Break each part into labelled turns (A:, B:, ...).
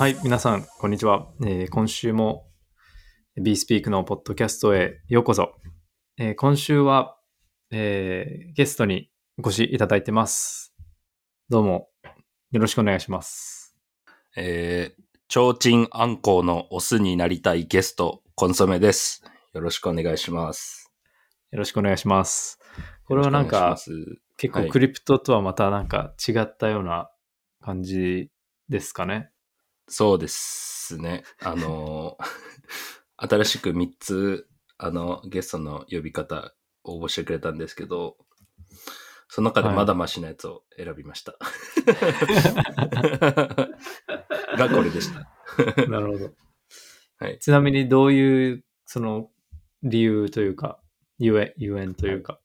A: はい、皆さん、こんにちは。えー今週も BeSpeak のポッドキャストへようこそ。えー今週は、えーゲストにお越しいただいてます。どうも、よろしくお願いします。
B: えー、ちょうちんあんこうのオスになりたいゲスト、コンソメです。よろしくお願いします。
A: よろしくお願いします。これはなんか結構クリプトとはまたなんか違ったような感じですかね。
B: そうですね。あのー 新しく3つ、あの、ゲストの呼び方応募してくれたんですけど、その中でまだマシなやつを選びました。がこれでした。
A: なるほど。
B: はい
A: ちなみにどういう、その、理由というか、ゆえ、ゆえんというか、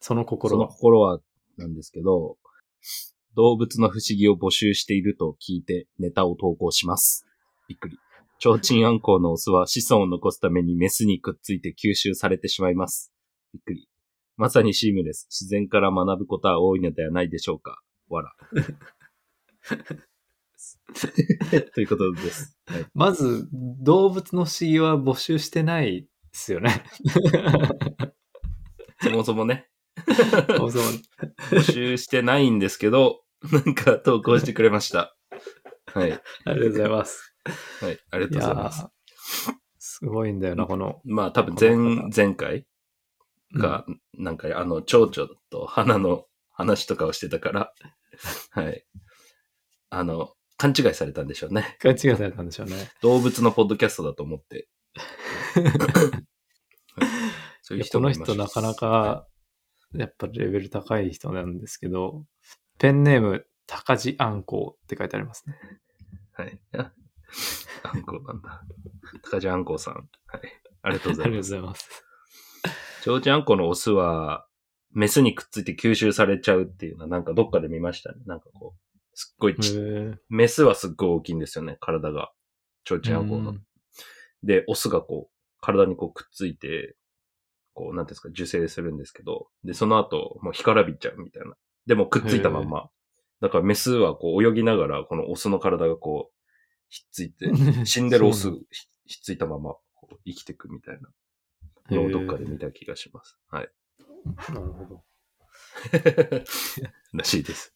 A: その
B: その
A: 心は？
B: 心はなんですけど、動物の不思議を募集していると聞いてネタを投稿します。びっくり。ちょうちんあんこうのオスは子孫を残すためにメスにくっついて吸収されてしまいます。びっくり。まさにシームレス。自然から学ぶことは多いのではないでしょうか。わら。ということです。はい、
A: まず、動物の不思議は募集してないですよね。
B: そもそもね、
A: そもそも
B: 募集してないんですけど、なんか投稿してくれました。はい。
A: ありがとうございます。
B: はい。ありがとうございます。
A: ーすごいんだよな、この。
B: まあ多分前
A: 方、
B: 前回が、なんかあの、蝶々と花の話とかをしてたから、はい。あの、勘違いされたんでしょうね。
A: 勘違いされたんでしょうね。
B: 動物のポッドキャストだと思って。そ ういう人
A: この人なかなか、やっぱレベル高い人なんですけど、ペンネーム、高地あんこうって書いてありますね。
B: はい。ああんこなんだ。高地あんこさん。はい。ありがとうご
A: ありがとうご
B: ざいます。
A: ざいます。
B: ちょうちんあんこのオスは、メスにくっついて吸収されちゃうっていうのは、なんかどっかで見ましたね。なんかこう、すっごい
A: へ
B: ち
A: ー
B: メスはすっごい大きいんですよね、体が。ちょうちんあんこうの。
A: うん
B: で、オスがこう、体にこうくっついて、こう、なんていうんですか、受精するんですけど、で、その後、もう干からびっちゃうみたいな。でもくっついたまんま。だからメスはこう泳ぎながら、このオスの体がこう、ひっついて、死んでるオスひひっついたままこう生きてくみたいなのをどっかで見た気がします。はい。
A: なるほど。
B: らしいです。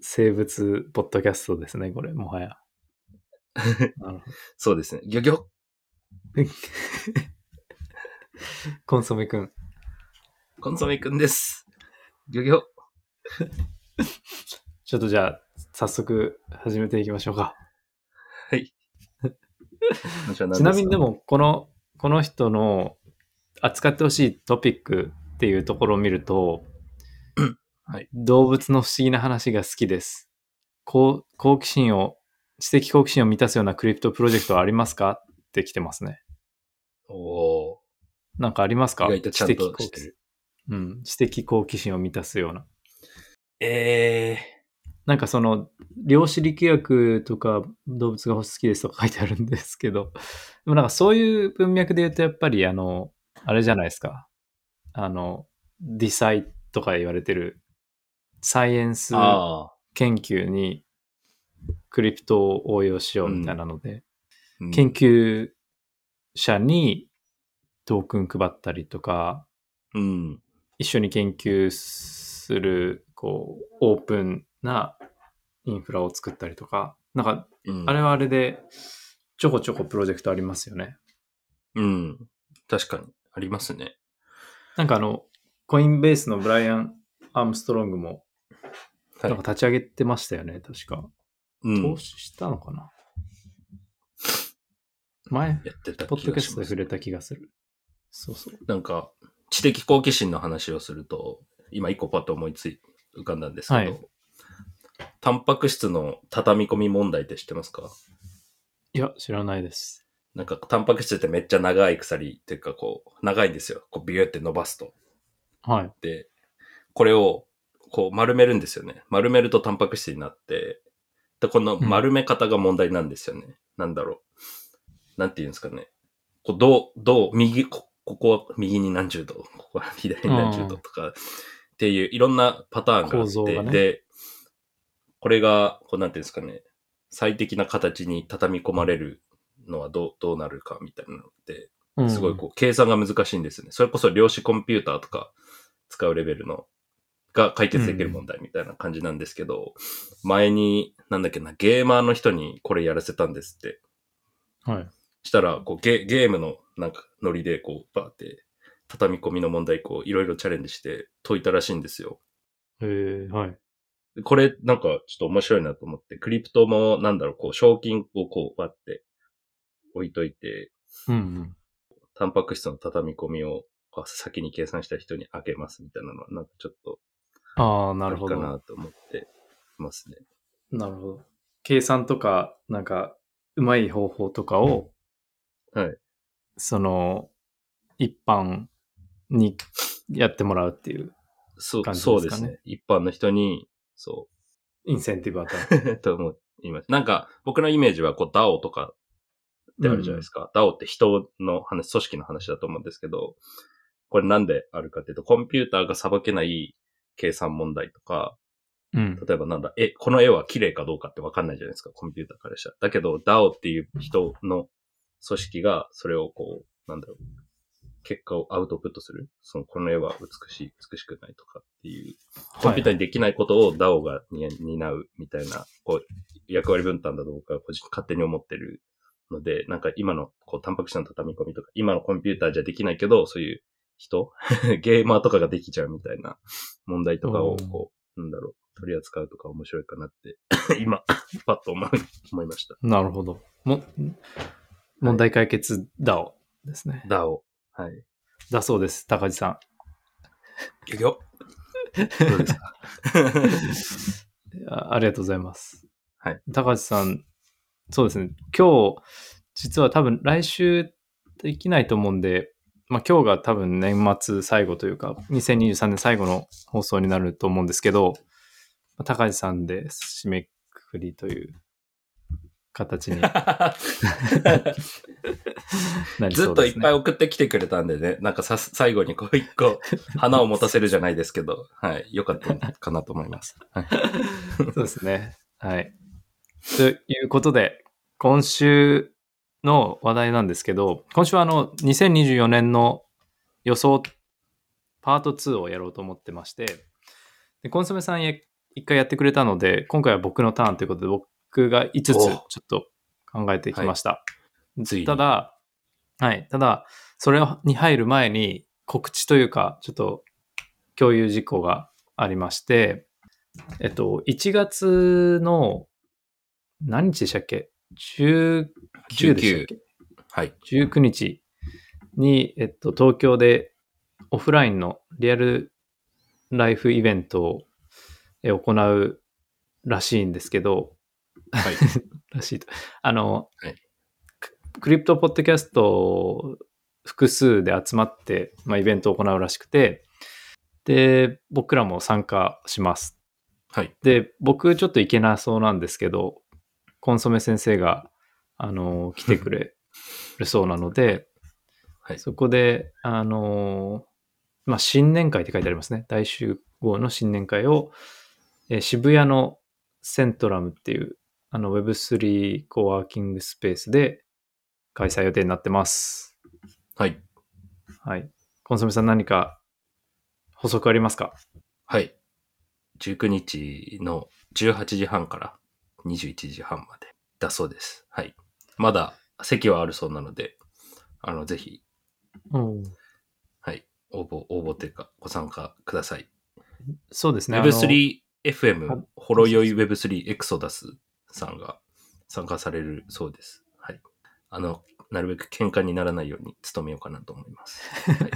A: 生物ポッドキャストですね、これ、もはや。
B: そうですね。ギョギョ
A: ど。コンソメくん。
B: コンソメくんです。ギョギョ
A: ちょっとじゃあ、早速始めていきましょうか。
B: はい。
A: ちなみにで
B: も、
A: も、この、この人の扱ってほしいトピックっていうところを見ると、
B: はい
A: 動物の不思議な話が好きです。好好奇心を、知的好奇心を満たすようなクリプトプロジェクトはありますか？って来てますね。
B: おー
A: なんかありますか？知的好奇
B: としてる。
A: うん。知的好奇心を満たすような。
B: え
A: なんかその、量子力学とか動物が好きですとか書いてあるんですけど、でもなんかそういう文脈で言うとやっぱりあの、あれじゃないですか。あの、ディサイとか言われてるサイエンス。研究にクリプトを応用しようみたいなので、
B: うん
A: 研究者にトークン配ったりとか、
B: うん。
A: 一緒に研究する、こう、オープンなインフラを作ったりとか、なんか、
B: うん
A: あれはあれで、ちょこちょこプロジェクトありますよね。
B: うん。確かに。ありますね。
A: なんかあの、コインベースのブライアン・アームストロングも、
B: はい
A: なんか立ち上げてましたよね、確か。
B: うん
A: 投。資したのかな、前、
B: やってた
A: ポッドキャス。トで触れた気がする。そうそう。
B: なんか、知的好奇心の話をすると、今一個パッと思いつい、浮かんだんですけど、
A: はい
B: タンパク質の畳み込み問題って知ってますか？
A: いや、知らないです。
B: なんか、タンパク質ってめっちゃ長い鎖っていうか、こう、長いんですよ。こう、ビューって伸ばすと。
A: はい。
B: で、これを、こう、丸めるんですよね。丸めるとタンパク質になって、で、この丸め方が問題なんですよね。なんだろう。なんて言うんですかね。こう、どう、どう、右、こここは右に何十度、ここは左に何十度？とか、っていういろんなパターンがあって、
A: 構造がね
B: で、これが、こうなんていうんですかね、最適な形に畳み込まれるのはどう、どうなるかみたいなのって、
A: うん
B: すごいこう、計算が難しいんですよね。それこそ量子コンピューターとか使うレベルの、が解決できる問題みたいな感じなんですけど、前に、なんだっけな、ゲーマーの人にこれやらせたんですって。
A: はい。
B: したら、こうゲ、ゲームのなんかノリでこう、バーって、畳み込みの問題こう、いろいろチャレンジして解いたらしいんですよ。
A: えー、はい。
B: でこれなんかちょっと面白いなと思って、クリプトもなんだろう、こう、賞金をこう、バって置いといて、
A: うんうん。
B: タンパク質の畳み込みを先に計算した人にあげますみたいなのは、なんかちょっと
A: ああ、な
B: あ
A: るほど。
B: るかなと思ってますね。
A: なるほど。計算とか、なんか、うまい方法とかを、
B: はい。
A: その、一般にやってもらうっていう
B: そう、
A: 感じ
B: そう
A: でかね
B: ですすね。一般の人に、そ
A: インセンティブを与える。
B: う、と思います。なんか、僕のイメージは、こう、DAO とかってあるじゃないですか。DAO って人の話、組織の話だと思うんですけど、これなんであるかっていうと、コンピューターが裁けない計算問題とか、
A: うん。
B: 例えばなんだ、え、この絵は綺麗かどうかってわかんないじゃないですか、コンピューターからしたら。だけど、DAO っていう人の組織が、それをこう、なんだろう、結果をアウトプットする？その、この絵は美しい、美しくないとかっていう、コンピューターにできないことを DAO がに担うみたいな、こう、役割分担だと僕は個人勝手に思ってるので、なんか今の、こう、タンパク質の畳み込みとか、今のコンピューターじゃできないけど、そういう人、ゲーマーとかができちゃうみたいな問題とかを、こう、なんだろう、取り扱うとか面白いかなって、今、パッと思い思いました。
A: なるほど。も、問題解決 DAO ですね。
B: DAO。はい。
A: だそうです、高地さ
B: いくよ。どうですか？
A: ん。あありがとうございます。
B: はい。
A: 高地さん、そうですね。今日、実は多分来週できないと思うんで、まあ今日が多分年末最後というか、2023年最後の放送になると思うんですけど、まあ高地さんで締めくくりという形に
B: ず。っといっぱい送ってきてくれたんでね、なんかさ、最後にこう一個、花を持たせるじゃないですけど、はい、よかったかなと思います。はい、
A: そうですね。はい。ということで、今週の話題なんですけど、今週はあの、2024年の予想パート2をやろうと思ってまして、でコンソメさんや一回やってくれたので、今回は僕のターンということで、僕が5つち
B: お
A: ょっと考えてきました。
B: ついに
A: ただ、はい、ただ、それに入る前に告知というか、ちょっと共有事項がありまして、えっと、1月の何日でしたっけ ?19 でしたっけ？
B: はい。
A: 19日に、えっと、東京でオフラインのリアルライフイベントをえ行うらしいんですけど、
B: はい。
A: らしいと。あの、
B: はい
A: ククリプトポッドキャスト複数で集まって、まあ、イベントを行うらしくて、で、僕らも参加します。
B: はい。
A: で、僕ちょっと行けなそうなんですけど、コンソメ先生が、あの、来てくれるそうなので、
B: はい。
A: そこで、あの、まあ、新年会って書いてありますね。大集合の新年会を、えー渋谷のセントラムっていう、あの Web3 コワーキングスペースで開催予定になってます。
B: はい。
A: はい。コンソメさん何か補足ありますか？
B: はい。19日の18時半から21時半までだそうです。はい。まだ席はあるそうなので、あの、ぜひ、はい。応募、応募というか、ご参加ください。
A: そうですね。あの
B: Web3FM、ほろ酔い Web3 エクソダスさんが参加されるそうです。はい。あの、なるべく喧嘩にならないように努めようかなと思います。はい、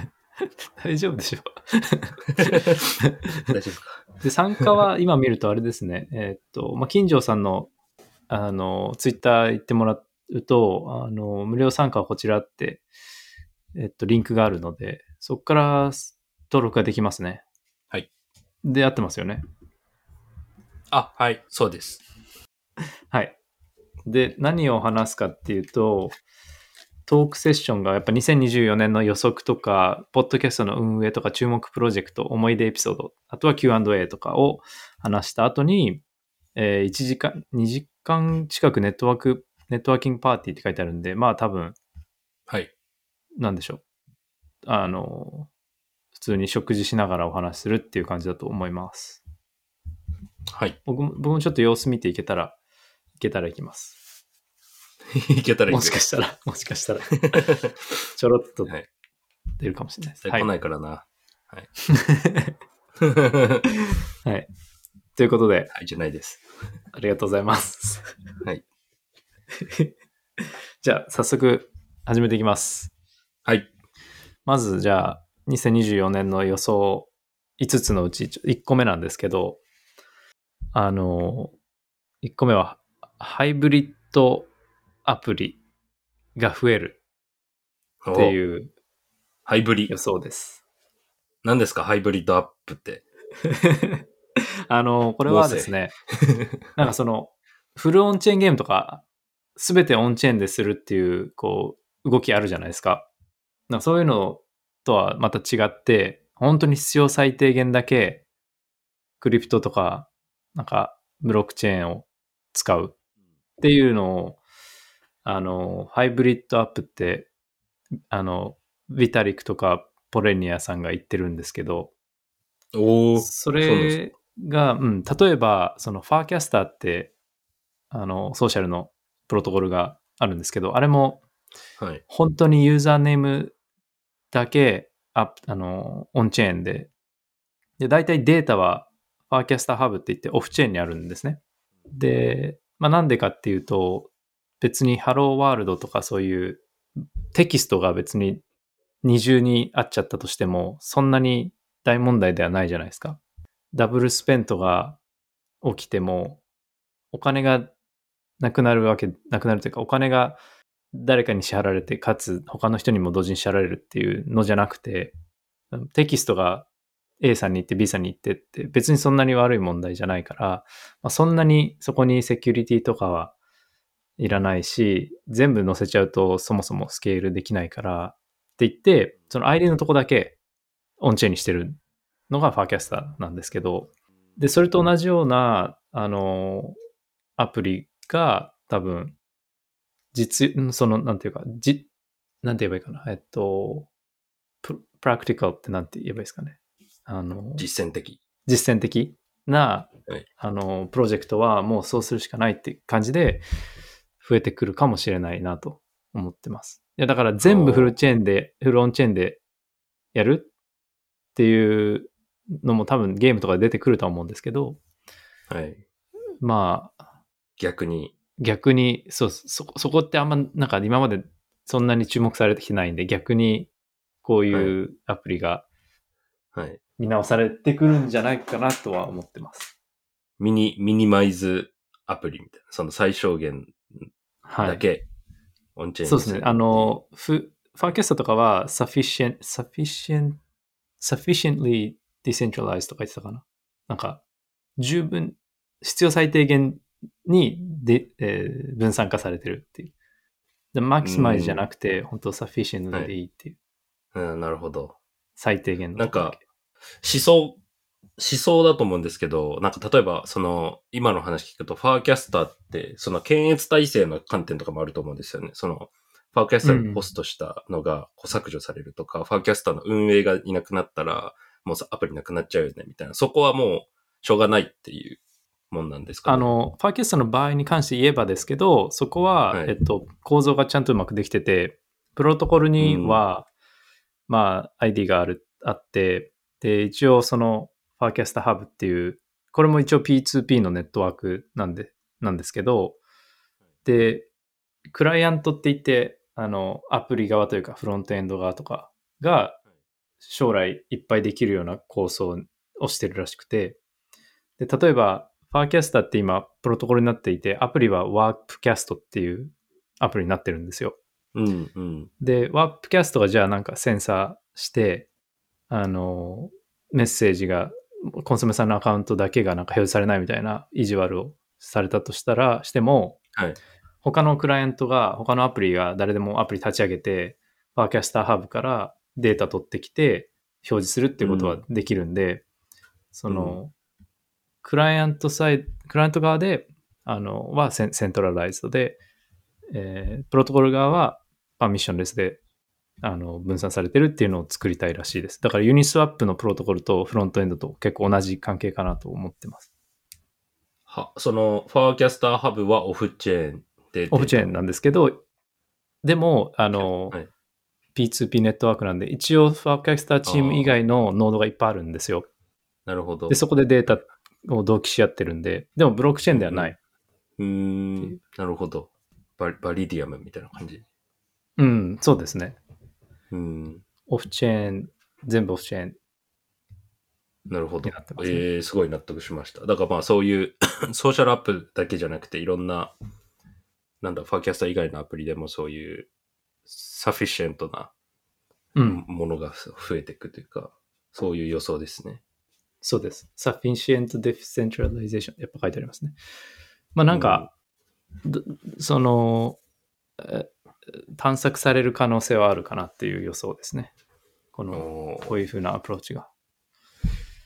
A: 大丈夫でしょ
B: 大丈夫か？
A: う。で、参加は今見るとあれですね。えーっと、まあ、金城さんの、あの、ツイッター行ってもらうと、あの、無料参加はこちらって、えっと、リンクがあるので、そこから登録ができますね。
B: はい。
A: で、合ってますよね。
B: あ、はい、そうです。
A: はい。で、何を話すかっていうと、トークセッションがやっぱ2024年の予測とか、ポッドキャストの運営とか、注目プロジェクト、思い出エピソード、あとは Q&A とかを話した後に、えー1時間、2時干近くネットワーク、ネットワーキングパーティーって書いてあるんで、まあ多分、
B: はい。
A: なんでしょう。あの、普通に食事しながらお話しするっていう感じだと思います。
B: はい。
A: 僕も僕もちょっと様子見ていけたら、いけたら行きます。
B: いけたらいい
A: もしかしたら、もしかしたら、ちょろっと
B: はい
A: 出るかもしれないです。
B: 絶対来ないからな。はい。
A: はい。ということで、
B: はい、じゃないです。
A: ありがとうございます。
B: はい。
A: じゃあ、早速、始めていきます。
B: はい。
A: まず、じゃあ、2024年の予想5つのうち1個目なんですけど、あの、1個目は、ハイブリッドアプリが増えるって
B: う。
A: いう
B: ハイブリ
A: 予。想です。
B: 何ですか？ハイブリッドアップって。
A: あの、これはですね、なんかその、フルオンチェーンゲームとか、すべてオンチェーンでするっていう、こう、動きあるじゃないですか。なんかそういうのとはまた違って、本当に必要最低限だけ、クリプトとか、なんか、ブロックチェーンを使うっていうのを、あの、ハイブリッドアップって、あの、ビタリックとかポレニアさんが言ってるんですけど、
B: おー。
A: それが、うん、例えば、そのファーキャスターって、あの、ソーシャルのプロトコルがあるんですけど、あれも
B: はい。
A: 本当にユーザーネームだけアップ、あの、オンチェーンで、で、大体データはファーキャスターハブって言ってオフチェーンにあるんですね。で、まあなんでかっていうと、別にハローワールドとかそういうテキストが別に二重にあっちゃったとしても、そんなに大問題ではないじゃないですか。ダブルスペントが起きても、お金がなくなるわけ、なくなるというか、お金が誰かに支払われて、かつ他の人にも同時に支払われるっていうのじゃなくて、テキストが A さんに行って B さんに行ってって別にそんなに悪い問題じゃないから、まあ、そんなにそこにセキュリティとかはいらないし、全部載せちゃうとそもそもスケールできないからって言って、その ID のとこだけオンチェーンにしてるのがファーキャスターなんですけど、で、それと同じような、あの、アプリが多分、実、その、なんていうか、じ、なんて言えばいいかな。えっと、ププラクティカルってなんて言えばいいですかね。あの、
B: 実践的。
A: 実践的な、
B: はい
A: あの、プロジェクトはもうそうするしかないって感じで増えてくるかもしれないなと思ってます。いや、だから全部フルチェーンで、フルオンチェーンでやるっていうのも多分ゲームとかで出てくるとは思うんですけど、
B: はい。
A: まあ、
B: 逆に。
A: 逆に、そう、そこ、そこってあんま、なんか今までそんなに注目されてきてないんで、逆にこういうアプリが
B: はい。
A: 見直されてくるんじゃないかなとは思ってます。
B: ミニ、ミニマイズアプリみたいな。その最小限
A: はい。
B: だけ、オンチェーン
A: そうですね。あ、の、フ、ファーキャストとかは sufficient, sufficient, sufficiently decentralized とか言ってたかな。なんか、十分、必要最低限にで、えー分散化されてるっていう。で、マキシマイズじゃなくて、本当 sufficient でいいっていう。
B: うん、なるほど。
A: 最低限の。
B: なんか、思想、思想だと思うんですけど、なんか例えば、その、今の話聞くと、ファーキャスターって、その検閲体制の観点とかもあると思うんですよね。その、ファーキャスターにポストしたのがこう削除されるとか、ファーキャスターの運営がいなくなったら、もうアプリなくなっちゃうよね、みたいな。そこはもう、しょうがないっていうもんなんですか、ね、
A: あの、ファーキャストの場合に関して言えばですけど、そこは、
B: はい
A: えっと、構造がちゃんとうまくできてて、プロトコルには、まあ、ID がある、あって、で、一応その、ファーキャストハブっていう、これも一応 P2P のネットワークなんで、なんですけど、で、クライアントって言って、あの、アプリ側というか、フロントエンド側とかが、将来いっぱいできるような構想をしてるらしくて、で、例えば、ファーキャスターって今、プロトコルになっていて、アプリはワープキャストっていうアプリになってるんですよ。
B: うん、うん。
A: で、ワープキャストがじゃあなんかセンサーして、あの、メッセージが、コンソメさんのアカウントだけがなんか表示されないみたいな意地悪をされたとしたら、しても、
B: はい。
A: 他のクライアントが、他のアプリが誰でもアプリ立ち上げて、 Farcaster Hub からデータ取ってきて表示するっていうことはできるんで、その、クライアントサイド、クライアント側であの、はセン centralized で、えープロトコル側は permissionless で、あの、分散されてるっていうのを作りたいらしいです。だから Uniswap のプロトコルとフロントエンドと結構同じ関係かなと思ってます。
B: は、その、 Farcaster Hub はオフチェーンで。
A: オフチェーンなんですけど、でも、あの、
B: はい
A: P2P ネットワークなんで、一応 Farcaster チーム以外のノードがいっぱいあるんですよ。
B: なるほど。
A: で、そこでデータを同期し合ってるんで、でもブロックチェーンではない。
B: うーん、なるほど。バリ Validium みたいな感じ。
A: うん、そうですね。
B: うん、
A: オフチェーン、全部オフチェーン
B: なるほど
A: ね。
B: えー、すごい納得しました。だからまあそういう ソーシャルアップだけじゃなくていろんな、なんだ、ファーキャスター以外のアプリでもそういうサフィシェントな
A: うん、
B: ものが増えていくというか、そういう予想ですね。
A: そうです。sufficient decentralization やっぱ書いてありますね。まあなんか、どその、え探索される可能性はあるかなっていう予想ですね。この、こういう風なアプローチが。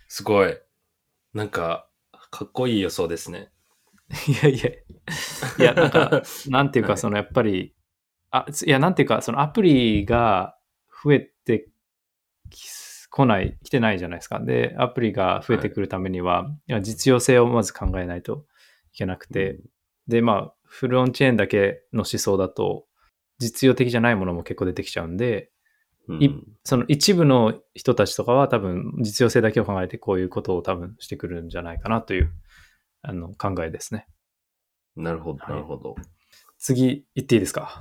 B: すごい。なんか、かっこいい予想ですね。
A: いやいや、いや、なんか、なんていうか、
B: はい
A: そのやっぱり、あ、いや、なんていうか、そのアプリが増えてき来ない、来てないじゃないですか。で、アプリが増えてくるためには、いや実用性をまず考えないといけなくて、で、まあ、フルオンチェーンだけの思想だと、実用的じゃないものも結構出てきちゃうんで、
B: うん、
A: いその一部の人たちとかは多分実用性だけを考えてこういうことを多分してくるんじゃないかなというあの考えですね。
B: なるほど、
A: はい
B: なるほど。
A: 次行っていいですか？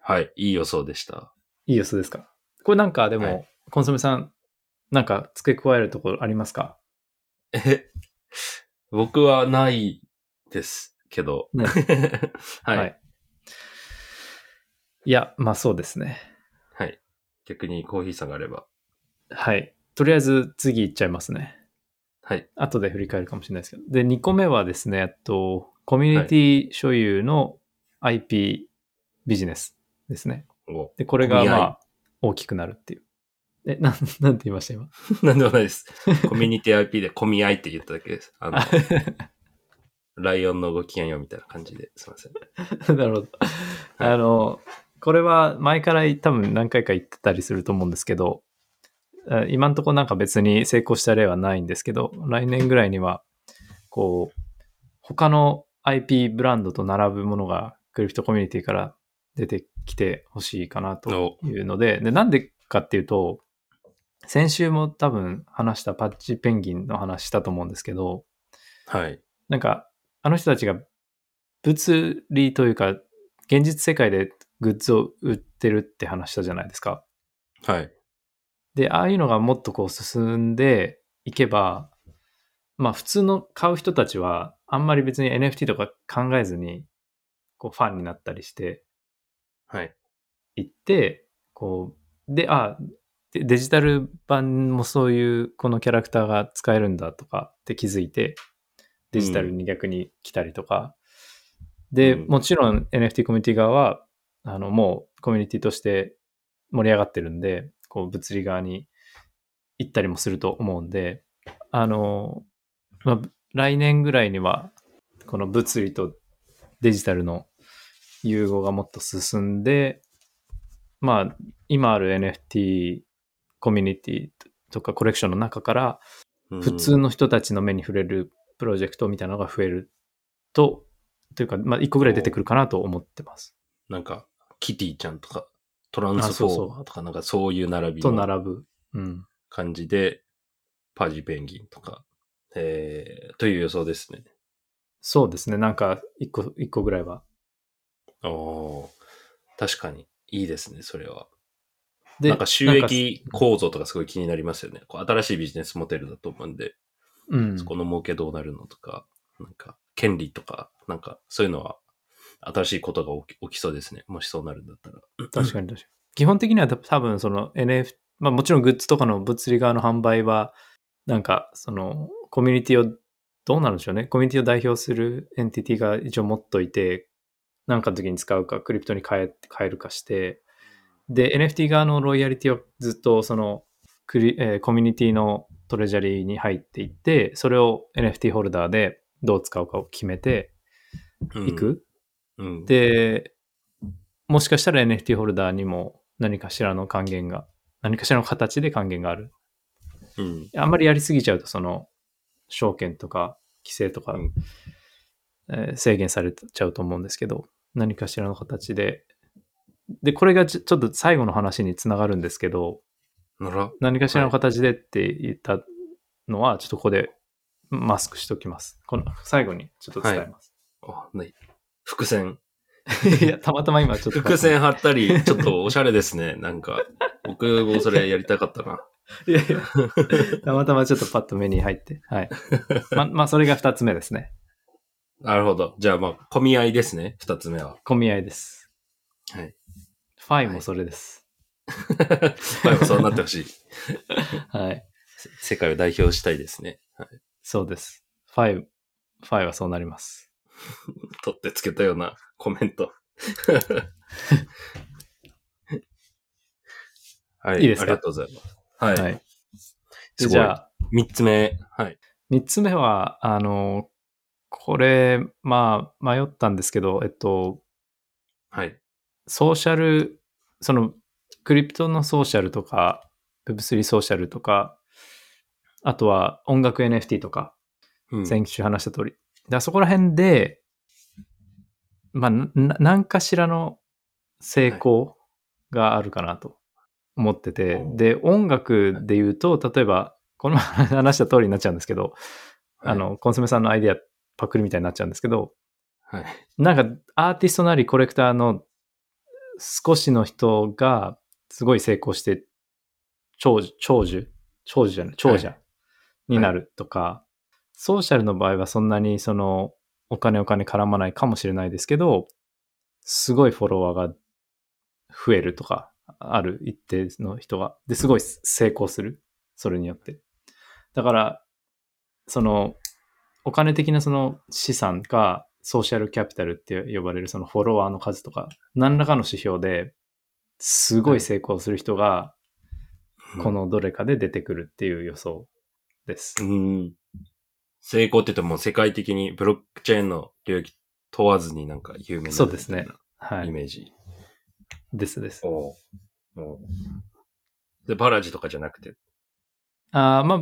B: はい、いい予想でした。
A: いい予想ですか？これなんかでも、
B: はい
A: コンソメさん、なんか付け加えるところありますか？
B: え、僕はないですけど。
A: ね
B: はい、
A: はい。いや、まあそうですね。
B: はい。逆にコーヒーさんがあれば。
A: はい。とりあえず次行っちゃいますね。
B: はい。
A: 後で振り返るかもしれないですけど。で、2個目はですね、えっと、コミュニティ所有の IP ビジネスですね。
B: お
A: で、これがまあ、大きくなるっていう。え、なん、なんて言いました今？
B: なんでもないです。コミュニティ IP でコミアイって言っただけです。あの、ライオンのご機嫌よみたいな感じですいません。
A: なるほど。あの、これは前から多分何回か言ってたりすると思うんですけど、あ今んとこなんか別に成功した例はないんですけど、来年ぐらいには、こう、他の IP ブランドと並ぶものがクリプトコミュニティから出てきてほしいかなというので、で、なんでかっていうと、先週も多分話したパッチペンギンの話したと思うんですけど、
B: はい。
A: なんか、あの人たちが物理というか、現実世界でグッズを売ってるって話したじゃないですか。
B: はい。
A: で、ああいうのがもっとこう進んでいけば、まあ普通の買う人たちはあんまり別に NFT とか考えずに、こうファンになったりして
B: はい。
A: いって、こう、で、あ、デデジタル版もそういうこのキャラクターが使えるんだとかって気づいて、デジタルに逆に来たりとか。で、
B: うん
A: もちろん NFT コミュニティ側は、あの、もうコミュニティとして盛り上がってるんで、こう物理側に行ったりもすると思うんで、あの、まあ、来年ぐらいには、この物理とデジタルの融合がもっと進んで、まあ、今ある NFT コミュニティとかコレクションの中から、普通の人たちの目に触れるプロジェクトみたいなのが増えると、というか、まあ、一個ぐらい出てくるかなと思ってます。
B: なんか、キティちゃんとか、トランスフォーマーとか、なんかそういう並び
A: と
B: の
A: 並ぶ。うん。
B: 感じで、パジペンギンとか、えー、という予想ですね。
A: そうですね。なんか、一個、一個ぐらいは。
B: おー確かに、いいですね、それは。
A: で
B: なんか収益構造とかすごい気になりますよね。こう新しいビジネスモデルだと思うんで、
A: うん。
B: そこの儲けどうなるのとか、なんか、権利とか、なんか、そういうのは、新しいことが起き起きそうですね。もしそうなるんだったら。
A: 確かに確かに。基本的には多多分その NFT、まあもちろんグッズとかの物理側の販売は、なんかそのコミュニティを、どうなるんでしょうね。コミュニティを代表するエンティティが一応持っといて、なんかの時に使うか、クリプトに変え変えるかして、で、NFT 側のロイヤリティをずっとそのクリ、えーコミュニティのトレジャリーに入っていって、それを NFT ホルダーでどう使うかを決めて、いく、
B: うん。
A: で、もしかしたら NFT ホルダーにも何かしらの還元が、何かしらの形で還元がある。
B: うん。
A: あんまりやりすぎちゃうと、その、証券とか規制とか、
B: うん
A: えー制限されちゃうと思うんですけど、何かしらの形で。で、これがちょっと最後の話につながるんですけど、何かしらの形でって言ったのは、ちょっとここでマスクしときます。この最後にちょっと伝えます。
B: あ、ない。伏線。
A: い、や、たまたま今ちょっと。
B: 伏線貼ったり、ちょっとおしゃれですね。なんか、僕もそれやりたかったな。
A: いやいや、たまたまちょっとパッと目に入って。はい。ま、まあ、それが二つ目ですね。
B: なるほど。じゃあまあ、混み合いですね。二つ目は。
A: 混み合いです。
B: はい。
A: ファイもそれです。
B: まあそうなってほしい。
A: はい。
B: 世界を代表したいですね。はい。
A: そうです。ファイ、ファイはそうなります。
B: 取ってつけたようなコメント。はい。
A: いいですか？
B: ありがとうございます。はい。
A: はい。じゃあ、
B: 三つ目。はい。
A: 三つ目は、あの、これ、まあ、迷ったんですけど、えっと、
B: はい。
A: ソーシャル、その、クリプトのソーシャルとか、Web3 ソーシャルとか、あとは音楽 NFT とか、
B: うん
A: 先週話した通り。でそこら辺で、まあ、な何かしらの成功があるかなと思ってて、
B: はい。
A: で、音楽で言うと、例えば、この前 話した通りになっちゃうんですけど、あ、の、コンソメさんのアイデアパクリみたいになっちゃうんですけど、
B: はい。
A: なんかアーティストなりコレクターの少しの人がすごい成功して長寿、長寿、長寿じゃない、長者になるとか、ソーシャルの場合はそんなにそのお金お金絡まないかもしれないですけど、すごいフォロワーが増えるとか、ある一定の人が。で、すごい成功する。それによって。だから、その、お金的なその資産がソーシャルキャピタルって呼ばれるそのフォロワーの数とか、何らかの指標ですごい成功する人が、このどれかで出てくるっていう予想です。
B: うん。成功って言っても世界的にブロックチェーンの領域問わずになんか有名な
A: そうですねはい。
B: イメージ。
A: ですです。
B: おうおうで、バラジとかじゃなくて？
A: ああ、まあ、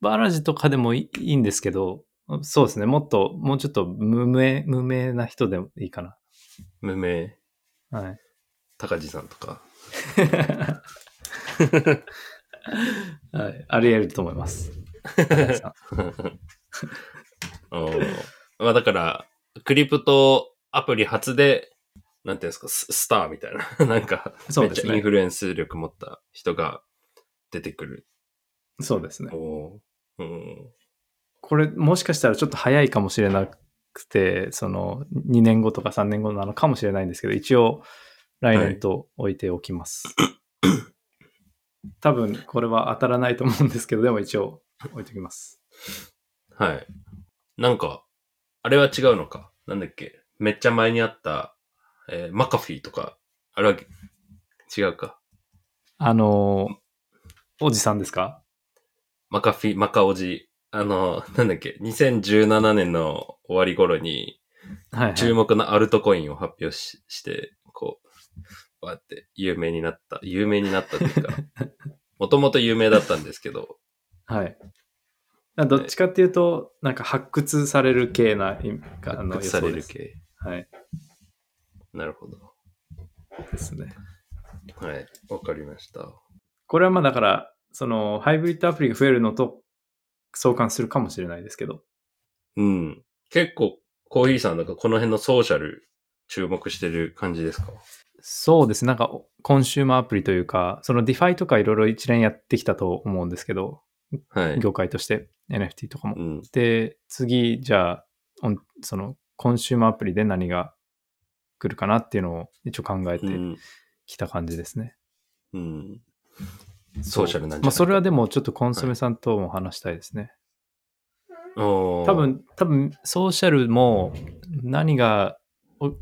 A: バラジとかでもいいいんですけど、そうですね。もっと、もうちょっと無名、無名な人でもいいかな。
B: 無名、
A: はい。
B: 高地さんとか？
A: はい。あり得ると思います。
B: まあだから、クリプトアプリ初で、なんていうんですか、ススターみたいな。なんか、
A: そうですね
B: めっちゃインフルエンス力持った人が出てくる。
A: そうですね。
B: おううん
A: これ、もしかしたらちょっと早いかもしれなくて、その、2年後とか3年後なのかもしれないんですけど、一応、来年と置いておきます。多分、これは当たらないと思うんですけど、でも一応、置いておきます。
B: はい。なんか、あれは違うのか？なんだっけ？めっちゃ前にあった、えーマカフィーとか、あれは違うか？
A: あのーおじさんですか？
B: マカフィー、マカオジ。あの、なんだっけ？2017年の終わり頃に、
A: はい、はい。
B: 注目のアルトコインを発表しして、こう、わーって有名になった。有名になったっていうか、もともと有名だったんですけど、
A: はい。どっちかっていうと、なんか発掘される系な、いあの、
B: 発掘され。る系。
A: はい。
B: なるほど。
A: ですね。
B: はい。わかりました。
A: これはまあだから、その、ハイブリッドアプリが増えるのと相関するかもしれないですけど。
B: うん。結構、コーヒーさんなんかこの辺のソーシャル注目してる感じですか？
A: そうです。なんか、コンシューマーアプリというか、その DeFi とかいろいろ一連やってきたと思うんですけど、
B: はい。
A: 業界として NFT とかも
B: う。ん。
A: で、次、じゃあ、その、コンシューマーアプリで何が来るかなっていうのを一応考えて
B: うん。
A: きた感じですね。
B: うん。ソーシャルなんじゃ
A: まあ、それはでもちょっとコンソメさんとも話したいですね。
B: おー
A: 多、分、多分、ソーシャルも何が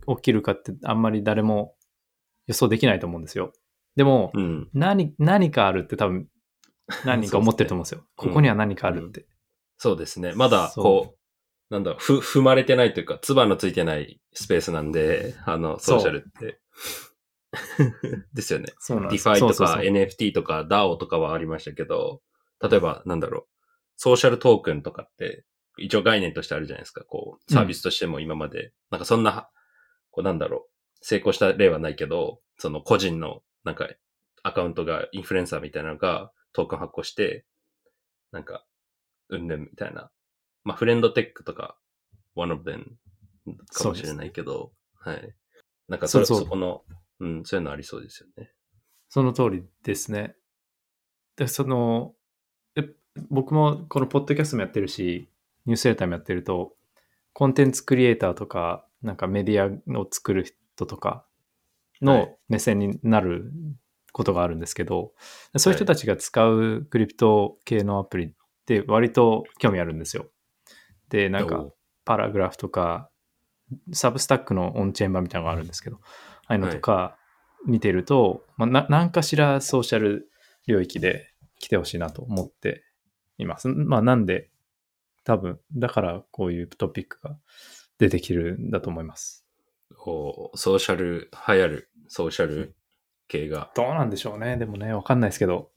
A: お起きるかってあんまり誰も予想できないと思うんですよ。でも、
B: うん。
A: 何、何かあるって多分、何人か思ってると思うんですよ。
B: すね
A: ここには何かあるって。
B: そうですね。まだ、
A: そう
B: こなんだろう、ふ、踏まれてないというか、唾のついてないスペースなんで、あの、ソーシャルって。ですよね。
A: そうなんです
B: DeFi とか
A: そうそうそう
B: NFT とか DAO とかはありましたけど、例えば、なんだろう、ソーシャルトークンとかって、一応概念としてあるじゃないですか。こう、サービスとしても今まで、なんかそんな、こうなんだろう、成功した例はないけど、その個人の、なんか、アカウントがインフルエンサーみたいなのがトークン発行して、なんか、うんぬんみたいな。まあ、フレンドテックとか、one of them かもしれないけど、はい。なんかそれ、
A: そう
B: そこの、うん、そういうのありそうですよね。
A: その通りですね。で、その、え僕もこのポッドキャストもやってるし、ニュースレターもやってると、コンテンツクリエイターとか、なんかメディアを作る人とか
B: はい
A: の目線になることがあるんですけど、そういう人たちが使うクリプト系のアプリって割と興味あるんですよ。で、なんか
B: お、
A: パラグラフとか、サブスタックのオンチェーン版みたいなのがあるんですけど、ああいうのとか見てると、まあ、な何かしらソーシャル領域で来てほしいなと思っています。まあなんで、多分、だからこういうトピックが出てきるんだと思います。
B: おソーシャル、流行る、ソーシャル系が。
A: どうなんでしょうね。でもね、わかんないですけど。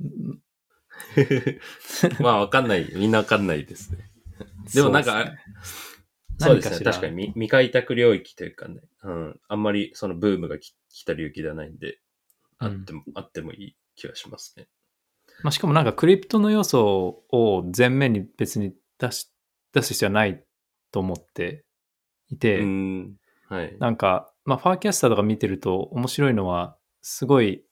B: まあ、わかんない。みんなわかんないですね。でもなんか
A: そうですね
B: 確かに未未開拓領域というかね。うん。あんまりそのブームがき来た領域ではないんで、あっても、あってもいい気がしますね。
A: まあ、しかもなんかクリプトの要素を前面に別に出し出す必要はないと思っていて、
B: うん。はい。
A: なんか、まあ、ファーキャスターとか見てると面白いのは、すごい、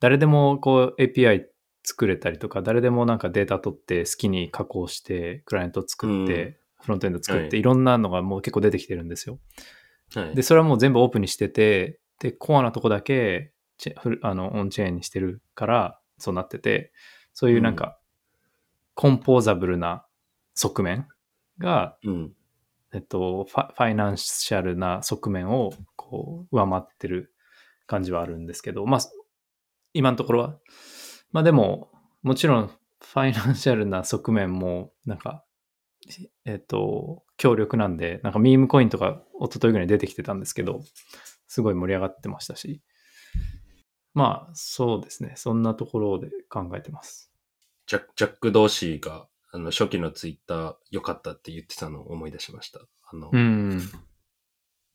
A: 誰でもこう API 作れたりとか、誰でもなんかデータ取って好きに加工して、クライアント作って、
B: うん
A: フロントエンド作って、
B: はい
A: いろんなのがもう結構出てきてるんですよ。
B: はい。
A: で、それはもう全部オープンにしてて、で、コアなとこだけあのオンチェーンにしてるから、そうなってて、そういうなんか、コンポーザブルな側面が、
B: うん。
A: えっと、ファファイナンシャルな側面をこう上回ってる感じはあるんですけど、まあ、今のところは。まあでも、もちろんファイナンシャルな側面も、なんか、えっと、強力なんで、なんかミームコインとか一昨日ぐらい出てきてたんですけど、すごい盛り上がってましたし。まあ、そうですね。そんなところで考えてます。
B: ジャック、ジャック・ドーシーが、あの、初期のツイッター良かったって言ってたのを思い出しました。あの、
A: うん。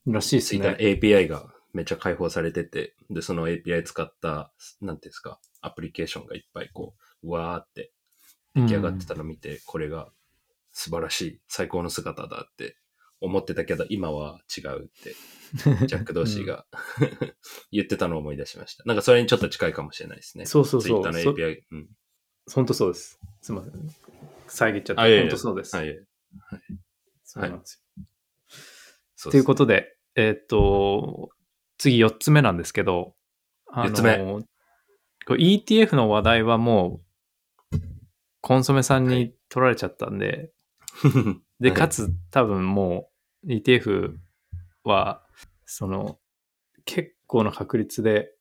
A: らしいです
B: ツイッターの
A: ね。
B: API がめっちゃ開放されてて、で、その API 使った、なんていうんですか、アプリケーションがいっぱいこう、うわーって出来上がってたのを見て、これが素晴らしい、最高の姿だって思ってたけど、今は違うって、ジャック・ドーシーが、言ってたのを思い出しました。なんかそれにちょっと近いかもしれないですね。
A: そうそうそう
B: Twitter の
A: そ
B: API。うん。
A: 本当そうです。すみません。遮っちゃって。本当そうです。
B: はい。
A: そうなんですよ。
B: そ
A: ということで、えーっと、次4つ目なんですけど、あの ETF の話題はもう、コンソメさんに取られちゃったんで、
B: と
A: で、
B: はい
A: かつ多分もう ETF は、その、結構な確率で、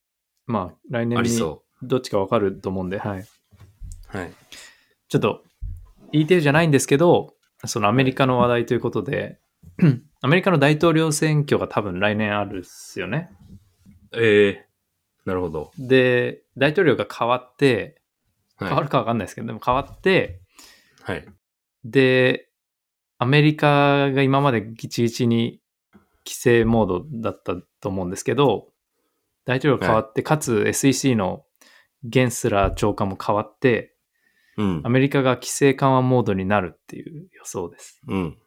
A: まあ来
B: あ
A: 年にどっちかわかると思うんで、はい。
B: う。はい。
A: ちょっと ETF じゃないんですけど、そのアメリカの話題ということで、アメリカの大統領選挙が多分来年あるっすよね。
B: ええなるほど。
A: で、大統領が変わって、
B: はい。
A: 変わるかわかんないですけど、でも変わって、
B: はい。
A: で、アメリカが今までギチギチに規制モードだったと思うんですけど、大統領が変わって、かつ SEC のゲンスラー長官も変わって、
B: うん
A: ア。メリカが規制緩和モードになるっていう予想です。
B: うん。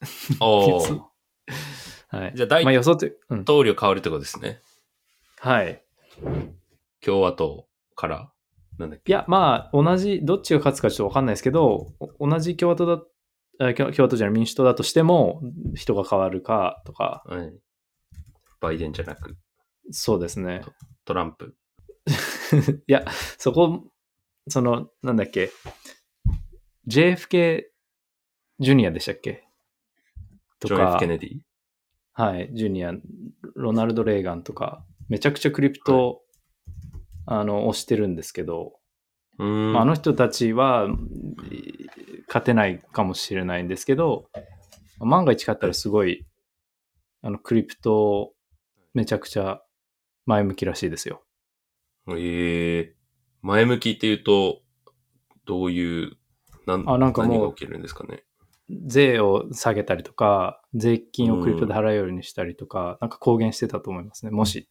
B: お。
A: はい。
B: じゃあ大
A: まあ予想って、うん。
B: 統領変わるってことですね。
A: はい。
B: 共和党から。なんだっけ？
A: いや、まあ、同じ、どっちが勝つかちょっとわかんないですけど、お同じ共和党だ、共和党じゃない民主党だとしても、人が変わるかとか、
B: はい。バイデンじゃなく、
A: そうですね。
B: トランプ。
A: いや、そこ、その、なんだっけ、JFK ジュニアでしたっけ？とか。
B: ケ、ネディ？
A: はい、ジュニア、ロナルド・レーガンとか、めちゃくちゃクリプト、あの、推してるんですけど、
B: うーん。
A: まああの人たちはうん勝てないかもしれないんですけど、万が一買ったらすごい、あの、クリプト、めちゃくちゃ前向きらしいですよ。
B: ええ前向きっていうと、どういう、なん
A: あなんかもう
B: 何が起きるんですかね？
A: 税を下げたりとか、税金をクリプトで払うようにしたりとか、なんか公言してたと思いますね。もし、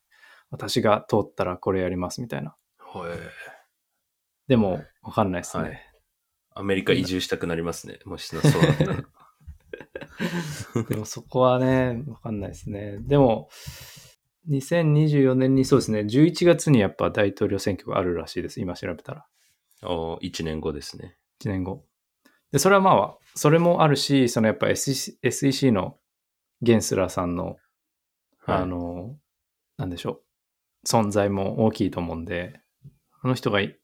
A: 私が通ったらこれやりますみたいな。
B: はい。
A: でも、わかんないですね。
B: はいアメリカ移住したくなりますね。もしそうなったら。
A: でもそこはね、わかんないですね。でも、2024年にそうですね、11月にやっぱ大統領選挙があるらしいです。今調べたら。
B: お1年後ですね。
A: 1年後。で、それはまあ、それもあるし、そのやっぱ SEC, のゲンスラーさんの、
B: はい
A: あの、なんでしょう、存在も大きいと思うんで、あの人がい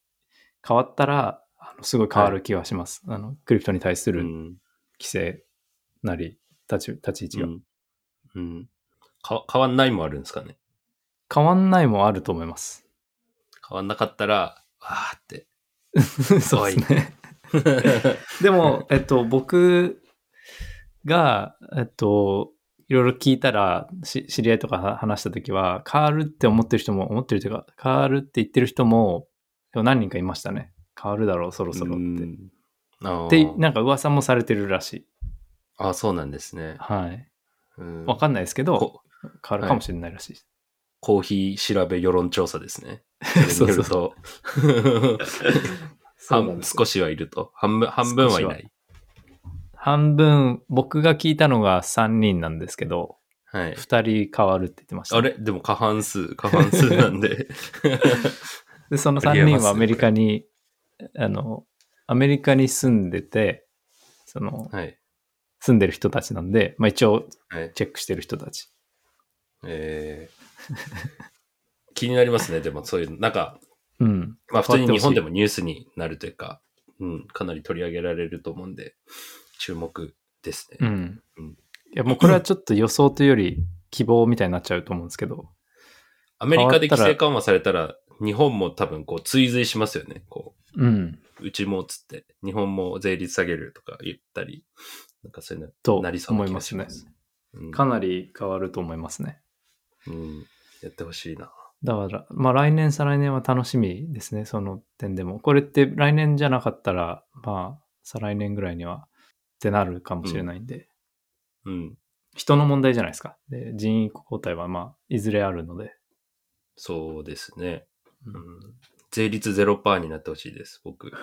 A: 変わったら、あのすごい変わる気がします。あの、クリプトに対する
B: うん。
A: 規制なり、立ち立ち位置が。
B: うん。うん。か変わんないもあるんですかね？
A: 変わんないもあると思います。
B: 変わんなかったら、わーって。
A: そうですね。でも、えっと、僕が、えっと、いろいろ聞いたら、し知り合いとかは話したときは、変わるって思ってる人も、思ってるというか、変わるって言ってる人も、何人かいましたね。変わるだろう、そろそろって。で、
B: ー
A: なんか噂もされてるらしい。
B: あー、そうなんですね。
A: はい。
B: うん
A: わかんないですけど、
B: こ
A: 変わるかもしれないらしい。
B: コーヒー調べ世論調査ですね。それによると、半少しはいると。半分、半分はいない。
A: 半分、僕が聞いたのが3人なんですけど、
B: はい。
A: 2人変わるって言ってました、
B: あれ？でも過半数、過半数なんで。
A: で、その3
B: ありえます
A: 人はアメリカに、あの、アメリカに住んでて、その、
B: はい。
A: 住んでる人たちなんで、まあ一応
B: はい。
A: チェックしてる人たち。
B: えー気になりますね。でもそういう、なんか、
A: うん。
B: まあ普通に日本で
A: も。
B: もニュースになるというか、うん、かなり取り上げられると思うんで、注目ですね。
A: うん。
B: うん
A: いや、もうこれはちょっと予想というより希望みたいになっちゃうと思うんですけど、
B: アメリカで規制緩和されたら、日本も多分こう追随しますよね。こ
A: うん。
B: う、うちもつって、日本も税率下げるとか言ったり、なんかそういう
A: と
B: のなりそうな気がしま。す。うん
A: かなり変わると思いますね。
B: うん、やってほしいな。
A: だから、まあ来年、再来年は楽しみですね、その点でも。これって来年じゃなかったら、まあ、再来年ぐらいにはってなるかもしれないんで、
B: うん、
A: 人の問題じゃないですか。で、人員交代はまあ、いずれあるので。
B: そうですね。
A: う
B: うんん、税率0%になってほしいです、僕。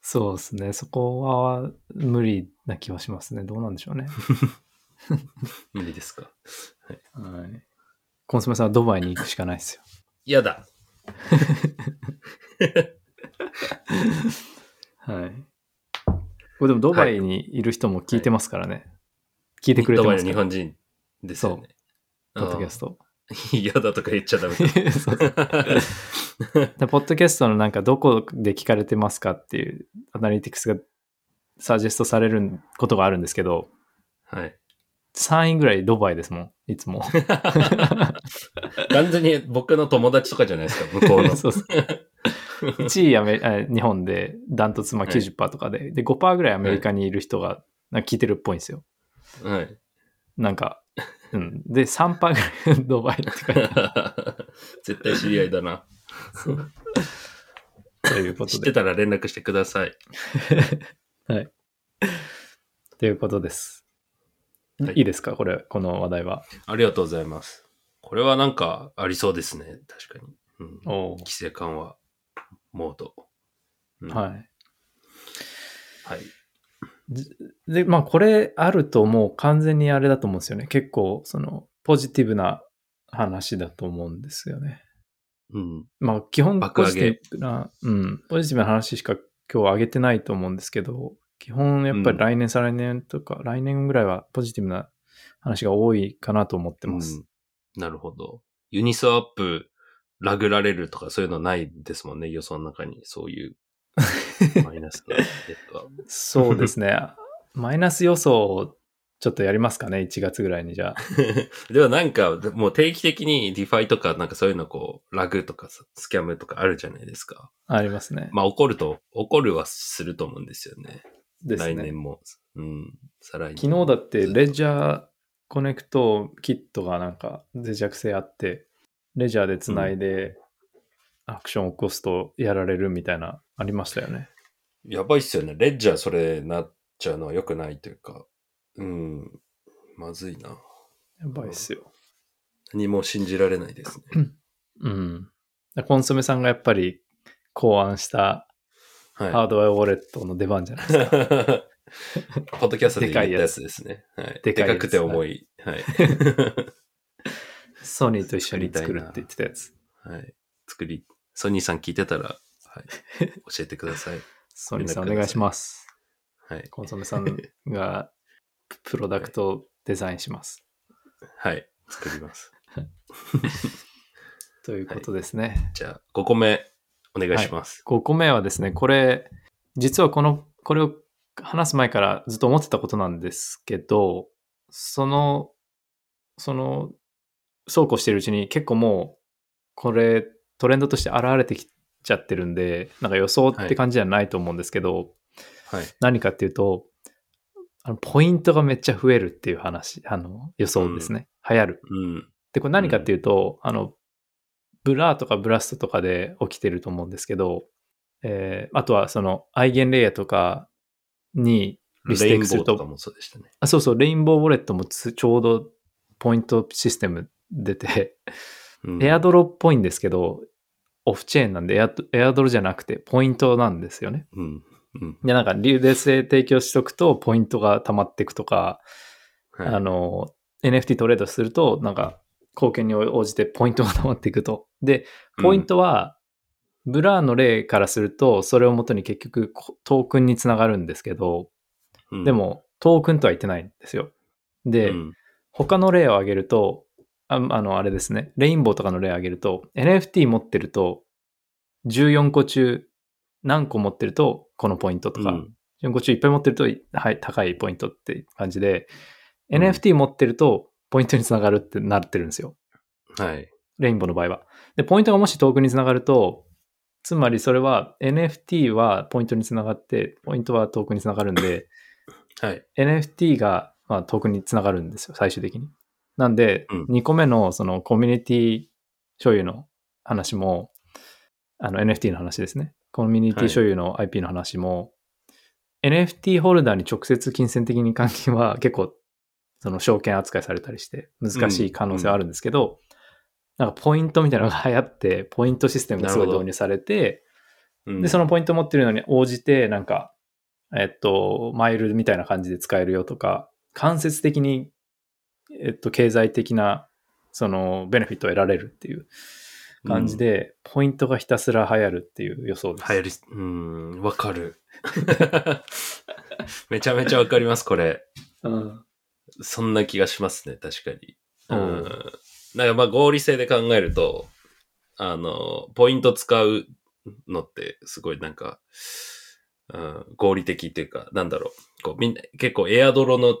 A: そうですね。そこは無理な気はしますね。どうなんでしょうね。
B: 無理ですか。
A: はい。コンソメさんはドバイに行くしかないですよ。
B: 嫌だ。
A: はい。これでもドバイにいる人も聞いてますからね。聞いてくれて
B: ドバイ
A: ますから。
B: の日本人ですよね。
A: ポッドキャスト。
B: 嫌だとか言っちゃダメ
A: そうでポッドキャストのなんかどこで聞かれてますかっていうアナリティクスがサジェストされることがあるんですけど、
B: はい。
A: 3位ぐらいドバイですもん、いつも。
B: 完全に僕の友達とかじゃないですか、向こうの。
A: そうそう1位アメあ日本でダントツまあ
B: はい
A: 90%とかで、で5%ぐらいアメリカにいる人がなんか聞いてるっぽいんですよ。
B: はい。
A: なんか、うん。で、3%ぐらいドバイって書いて。
B: 絶対知り合いだな。
A: ということで。
B: 知ってたら連絡してください。
A: はい。ということです。
B: はい
A: いいですか？これ、この話題は。
B: ありがとうございます。これはなんかありそうですね。確かに。うん、
A: お
B: 規制緩和モード。うん
A: はい。
B: はい。
A: で、まあ、これあるともう完全にあれだと思うんですよね。結構、その、ポジティブな話だと思うんですよね。
B: うん。
A: まあ、基本ポジティブな、うん、ポジティブな話しか今日上げてないと思うんですけど、基本やっぱり来年、再来年とか、来年ぐらいはポジティブな話が多いかなと思ってます。
B: うんなるほど。ユニスワップ、ラグられるとかそういうのないですもんね。予想の中に。そういう マイナスなレッドは。
A: そうですね。マイナス予想をちょっとやりますかね、1月ぐらいにじゃあ。
B: ではなんか、もう定期的に DeFi とかなんかそういうのこう、 rug とかさ scam とかあるじゃないですか。
A: ありますね。
B: まあ起こると、起こるはすると思うんですよね。
A: ですね。
B: 来年も。うん。再来年。
A: 昨日だってレジャーコネクトキットがなんか脆弱性あって、レジャーでつないでアクションを起こすとやられるみたいなありましたよね。
B: やばいっすよね。レッジャーそれなっちゃうのは良くないというか。うん。まずいな。
A: やばいっすよ。
B: 何も信じられないですね。
A: うん。コンソメさんがやっぱり考案した
B: はい。
A: ハードウェアウォレットの出番じゃないですか。
B: ポッドキャストで言ったやつですね。はい。で
A: でか
B: くて重い。はい。
A: ソニーと一緒に作るって言ってたやつ。
B: はい。作り、ソニーさん聞いてたら、はい。教えてください。
A: ソニーさんお願いします。
B: はい。
A: コンソメさんがプロダクトをデザインします。
B: はい。作ります。
A: ということですね。
B: じゃあ、5個目、お願いします。
A: 5個目はですね、これ、実はこの、これを話す前からずっと思ってたことなんですけど、その、その、そうこうしてるうちに結構もう、これトレンドとして現れてきちゃってるんで、なんか予想って感じじゃないと思うんですけど、
B: はい。
A: 何かっていうと、あのポイントがめっちゃ増えるっていう話、あの予想ですね。流行る。
B: うん。
A: で、これ何かっていうと、あの、ブラーとかブラストとかで起きてると思うんですけど、えーあとはそのアイゲンレイヤーとかに restake すると、
B: とかもそうでしたね。
A: あそうそう、レインボーウォレットもつちょうどポイントシステム出て、
B: うん
A: エアドロっぽいんですけど、 off-chain なんでエアエアドロじゃなくてポイントなんですよね。
B: うん。うん。
A: で、なんか流動性提供しとくとポイントが溜まっていくとか、
B: はい
A: あの、NFT トレードすると、なんか、貢献に応じてポイントが溜まっていくと。で、ポイントは、ブラーの例からすると、それをもとに結局こトークンにつながるんですけど、
B: うん。
A: で、も、トークンとは言ってないんですよ。で、
B: うん。
A: 他の例を挙げると、ああの、あれですね、レインボーとかの例を挙げると、NFT 持ってると、14個中何個持ってると、このポイントとか、
B: うん。
A: 14個中いっぱい持ってると、はい、高いポイントって感じで、
B: うん。
A: NFT 持ってると、ポイントにつながるってなってるんですよ。
B: はい。
A: レインボーの場合は。で、ポイントがもしトークンにつながると、つまりそれは NFT はポイントにつながって、ポイントはトークンにつながるんで、
B: はい。
A: NFT がまあトークンにつながるんですよ、最終的に。なんで、
B: うん
A: 2個目のそのコミュニティ所有の話も、あの NFT の話ですね。コミュニティ所有の IP の話も、NFT ホルダーに直接金銭的に関係は結構その証券扱いされたりして難しい可能性はあるんですけど、なんかポイントみたいなのが流行って、ポイントシステムがすごい導入されて、
B: うん
A: で、そのポイント持ってるのに応じて、なんか、えっと、マイルみたいな感じで使えるよとか、間接的に、えっと、経済的な、その、ベネフィットを得られるっていう感じで、ポイントがひたすら流行るっていう予想です。
B: 流行り、うん、わかる。めちゃめちゃわかります、これ。
A: うん。
B: そんな気がしますね、確かに。う
A: うん
B: ん。なんかまあ合理性で考えると、あの、ポイント使うのってすごいなんか、うん、合理的っていうか、なんだろう。こうみんな、結構エアドロの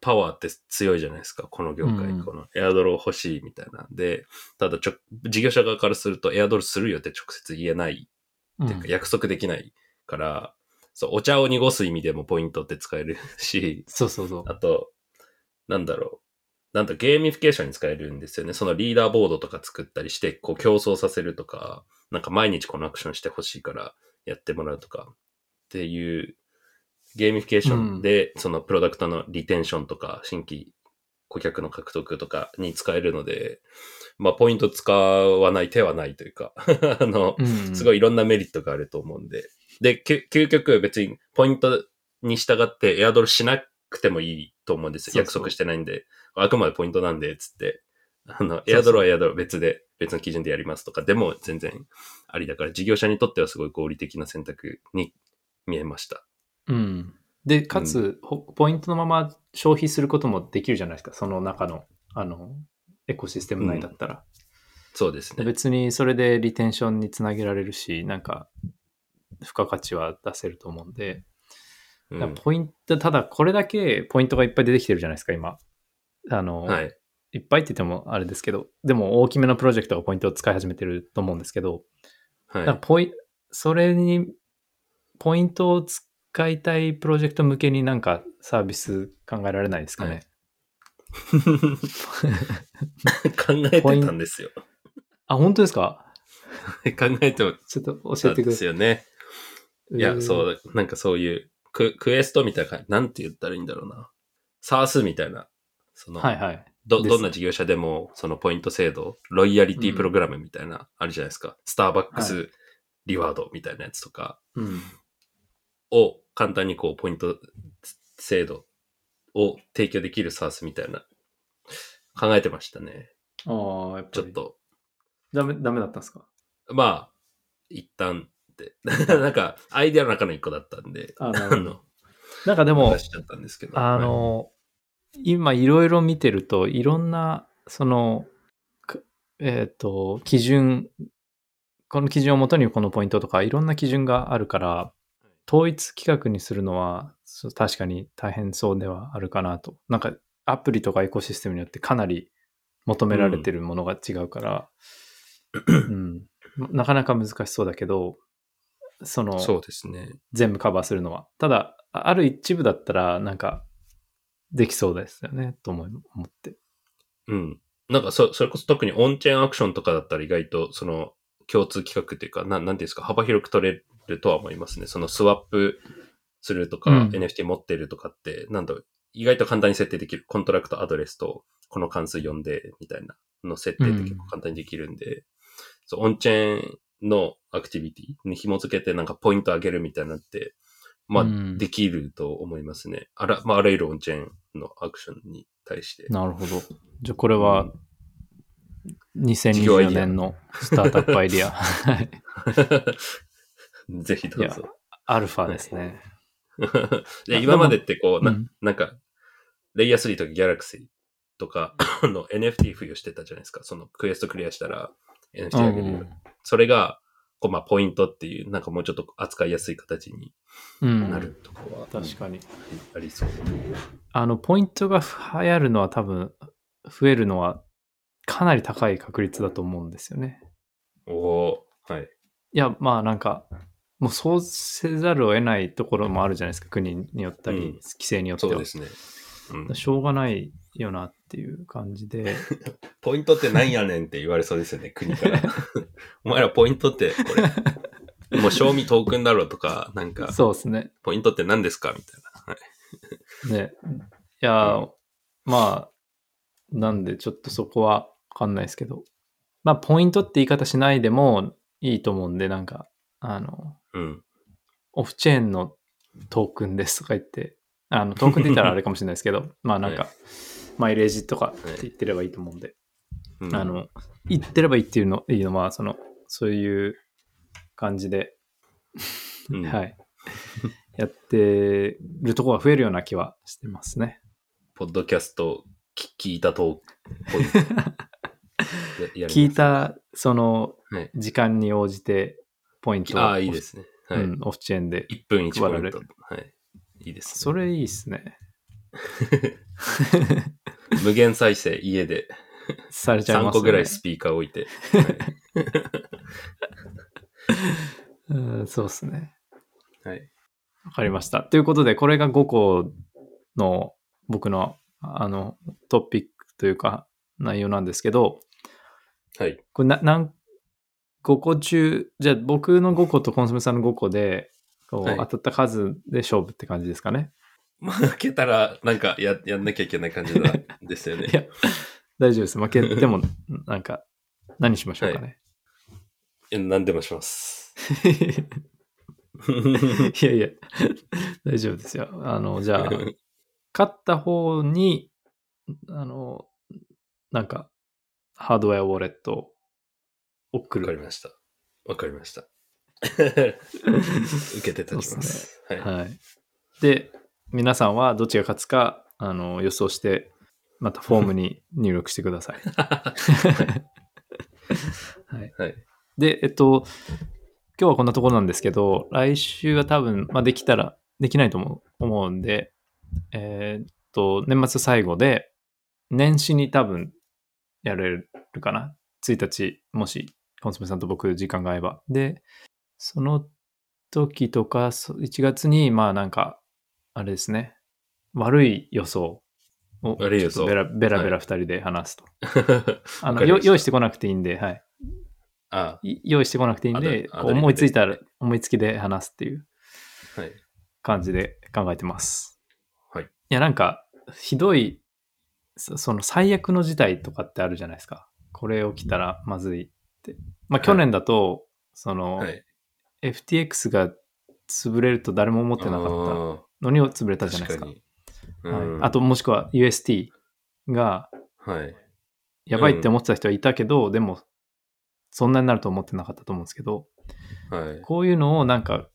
B: パワーって強いじゃないですか、この業界。
A: うん
B: このエアドロ欲しいみたいなんで、ただちょ、事業者側からするとエアドロするよって直接言えないっていうか約束できないから、そう、お茶を濁す意味でもポイントって使えるし、
A: そうそうそう。
B: あと、なんだろう。なんだ、ゲーミフィケーションに使えるんですよね。そのリーダーボードとか作ったりして、こう競争させるとか、なんか毎日このアクションしてほしいからやってもらうとか、っていうゲーミフィケーションで、そのプロダクトのリテンションとか、新規顧客の獲得とかに使えるので、まあ、ポイント使わない手はないというか、あの、
A: うん
B: すごいいろんなメリットがあると思うんで。で、け究極別にポイントに従ってエアドロしなくてもいいと思うんですよ。約束してないんで。あくまでポイントなんで、つって。あの、エアドロはエアドロ別で、別の基準でやりますとか、でも全然ありだから、事業者にとってはすごい合理的な選択に見えました。
A: うん。で、かつ、ほポイントのまま消費することもできるじゃないですか。その中の、あの、エコシステム内だったら。
B: そうですね。
A: 別にそれでリテンションにつなげられるし、なんか、付加価値は出せると思うんで、ポイント、ただこれだけポイントがいっぱい出てきてるじゃないですか、今。あの、
B: はい。
A: いっぱいって言ってもあれですけど、でも大きめのプロジェクトがポイントを使い始めてると思うんですけど、
B: はい。
A: ポイそれに、ポイントを使使いたいプロジェクト向けになんかサービス考えられないですかね？
B: 考えてたんですよ。
A: あ、本当ですか？
B: 考えて
A: ちょっと教えてください。
B: すよね。いや、
A: う。
B: そう、なんかそういうク、クエストみたいななんて言ったらいいんだろうな。サースみたいな、その、
A: はいはい。
B: ど、どんな事業者でも、そのポイント制度、ロイヤリティプログラムみたいな、あるじゃないですか。スターバック
A: は
B: スリワードみたいなやつとか
A: うん。
B: を簡単にこう、ポイント制度を提供できるサースみたいな、考えてましたね。
A: ああ、やっぱり。
B: ちょっと、
A: ダメ、ダメだったんですか？
B: まあ、一旦 なんか、アイデアの中の一個だったんで、
A: あなるほど。なんかでも。あの、今い。ろいろ見てると、いろんな、その、くえっ、と、基準、この基準をもとにこのポイントとか、いろんな基準があるから、統一規格にするのは、確かに大変そうではあるかなと。なんか、アプリとかエコシステムによってかなり求められてるものが違うから、うん。なかなか難しそうだけど、その、
B: そうですね。
A: 全部カバーするのは。ただ、あある一部だったら、なんか、できそうですよね、と思い思って。
B: うん。なんかそ、それこそ特に on-chain action とかだったら意外と、その、共通規格っていうか、なん、なんていうんですか、幅広く取れるとは思いますね。そのスワップするとか、
A: うん
B: NFT 持ってるとかって、なんだろう、意外と簡単に設定できる。 contract address と、この関数呼んで、みたいなの設定って結構簡単にできるんで、そう、オンチェーンのアクティビティに紐付けてなんかポイント上げるみたいなのって、まあ、
A: うん
B: できると思いますね。あら、まあ、あらゆるオンチェーンのアクションに対して。
A: なるほど。じゃあ、これは、
B: 事業アイ
A: 2024
B: デア
A: 年のスタートアップアイディア。は い
B: ぜひどうぞ。
A: アルファですね。
B: で今までってこう、な
A: うん
B: なんか、レイヤー3とかギャラクシーとかの NFT 付与してたじゃないですか。そのクエストクリアしたら NFT あげるよ。
A: うん
B: それが、こう、まあ、ポイントっていう、なんかもうちょっと扱いやすい形に
A: うん
B: なるとかは、
A: 確かに。
B: ありそう。
A: あの、ポイントが流行るのは多分、増えるのはかなり高い確率だと思うんですよね。
B: おおーはい。
A: いや、まあなんか、もうそうせざるを得ないところもあるじゃないですか、国によったり、
B: うん
A: 規制によっては。
B: そうですね。うん、
A: しょうがないよなっていう感じで。
B: ポイントって何やねんって言われそうですよね、国から。お前らポイントって、これ、もう賞味トークンだろうとか、なんか、
A: そうですね。
B: ポイントって何ですかみたいな。はい。
A: ね。いや、まあ、なんでちょっとそこはわかんないですけど。まあ、ポイントって言い方しないでもいいと思うんで、なんか、あの、
B: うん。
A: オフチェーンのトークンですとか言って、あの、トークンって言ったらあれかもしれないですけど、まあなんか、
B: は
A: マイレージとかって言ってればいいと思うんで、
B: うん
A: あの、言ってればいいっていうの、いいのは、その、そういう感じで、
B: うん
A: はい。やってるところが増えるような気はしてますね。
B: ポッドキャスト聞聞いたトークポイントややります
A: 聞いた、その
B: はい、
A: 時間に応じて、ポイントを、
B: ああ、いいですね。はい。
A: うん、オフチェーンで。
B: 1分1ポイント。はい。いいです、ね。
A: それいいっすね。
B: 無限再生、家で
A: されちゃい
B: 3
A: ます
B: 個ぐらいスピーカー置いて。
A: うん、そうっすね。
B: はい。
A: わかりました。ということで、これが5個の僕のあのトピックというか内容なんですけど、
B: はい。
A: これななん5個中、じゃあ僕の5個とコンソメさんの5個で、こう
B: はい
A: 当たった数で勝負って感じですかね。
B: まあ、開けたら、なんかや、やんなきゃいけない感じだですよね
A: い。や、大丈夫です。負け ても、なんか、何しましょうかね。
B: え何でもします。
A: い、やいや、大丈夫ですよ。あの、じゃあ、勝った方に、あの、なんか、ハードウェアウォレットを送る。
B: わかりました。わかりました。受けて立ちます。はい。
A: はい。で、皆さんはどっちが勝つか、あの、予想して、またフォームに 入力してください。はい。
B: はい。
A: で、えっと、今日はこんなところなんですけど、来週は多分、まあ、できたら、できないと思う思うんで、えーっと、年末最後で、年始に多分、やれるかな。1日、もし、コンソメさんと僕、時間が合えば。で、その時とか、そ1月に、まあなんか、あれですね。悪い予想を、
B: 悪い予想
A: ベラベラベラ二人で話すと。あの用意してこなくていいんで、はい。
B: あ
A: い用意してこなくていいんで、思いついたら思いつきで話すっていう
B: はい。
A: 感じで考えてます。
B: はい。
A: いや、なんか、ひどい、そその最悪の事態とかってあるじゃないですか。これ起きたらまずいって。まあ、去年だと、その、
B: はい。
A: FTX が潰れると誰も思ってなかった
B: あ
A: のに潰れた
B: ー
A: じゃないですか。
B: 確か
A: はい、あと、もしくは UST が
B: はい。
A: やばいって思ってた人はいたけど、でも、そんなになると思ってなかったと思うんですけど、
B: はい。
A: こういうのをなんか、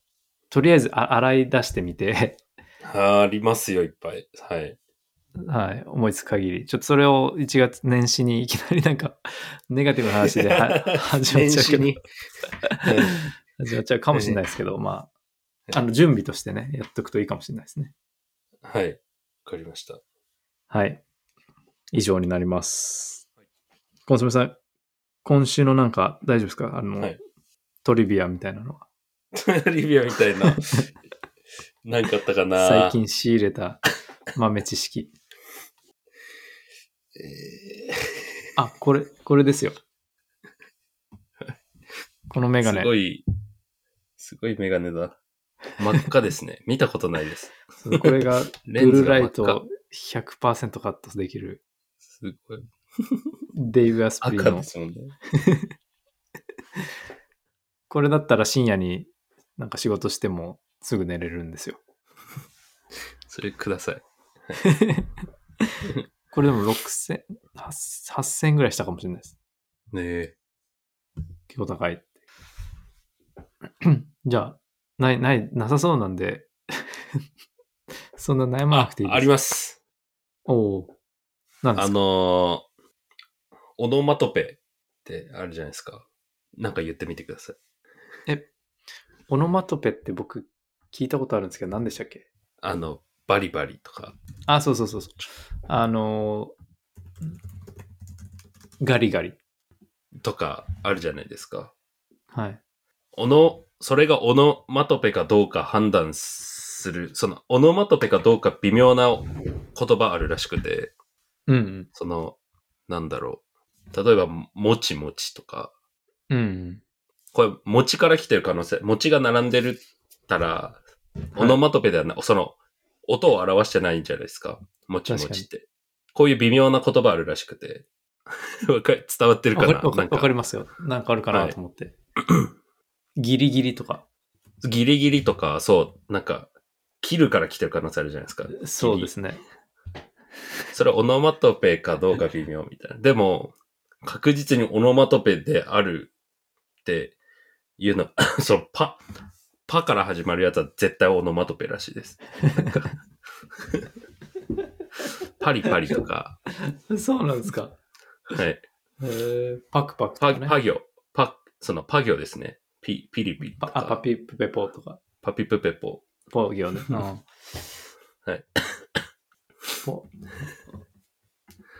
A: とりあえずあ洗い出してみて、
B: ありますよ、いっぱい。はい。
A: はい、思いつく限り。ちょっとそれを1月年始にいきなりなんか、ネガティブな話では 始まっちゃうけど
B: 始
A: まっちゃうかもしれないですけど、まあ、あの、準備としてね、やっとくといいかもしれないですね。
B: はい。わかりました。
A: はい。以上になります。コンソメさん、今週のなんか大丈夫ですか？あの、
B: はい
A: トリビアみたいなのは。
B: リビアみたいな。なんかあったかな？
A: 最近仕入れた豆知識。
B: え
A: あ、これ、これですよ。このメ
B: ー
A: ガネ
B: す。ごい、すごいメガネだ。真っ赤ですね。見たことないです。
A: これがブ
B: レンズ
A: ライトを100%カットできる
B: すごい。
A: デイブ・アスプリの
B: 赤で。すもんね。
A: これだったら深夜になんか仕事してもすぐ寝れるんですよ。
B: それください。
A: これでも6000、8000 8000ぐらいしたかもしれないです。
B: ねえ。
A: 結構高いって。じゃあ、ない、ない、なさそうなんで、そんな悩まなくていいです。
B: あります。
A: おお。なんですか？
B: あのーオノマトペってあるじゃないですか。なんか言ってみてください。
A: オノマトペって僕聞いたことあるんですけど、何でしたっけ？
B: あの、バリバリとか。
A: あ、そうそうそうそう。あのーガリガリ。
B: とかあるじゃないですか。
A: はい。
B: オノ、それがオノマトペかどうか判断する、その、オノマトペかどうか微妙な言葉あるらしくて、
A: うんうん。
B: その、なんだろう。例えば、もちもちとか、
A: うんうん。
B: これ、餅から来てる可能性、餅が並んでるったら、オノマトペではな、その、音を表してないんじゃないですか。もちもちって。こういう微妙な言葉あるらしくて。わか伝わってるか
A: わかりわか
B: ななんか
A: わかりますよ。なんかあるかなと思って。ギリギリとか。
B: ギリギリとか、そう、なんか、切るから来てる可能性あるじゃないですか。
A: そうですね。
B: それオノマトペかどうか微妙みたいな。でも、確実にオノマトペであるっていうの、そのパ、パから始まるやつは絶対オノマトペらしいです。パリパリとか、
A: そうなんですか。
B: はい。
A: えー、パクパクと
B: パ、
A: かね。
B: パ行、パ、そのパ行ですね。ピ、ピリピリとか。
A: パあパピプペポとか。
B: パピプペポ。
A: ポ行ね。うん
B: はい。
A: ポ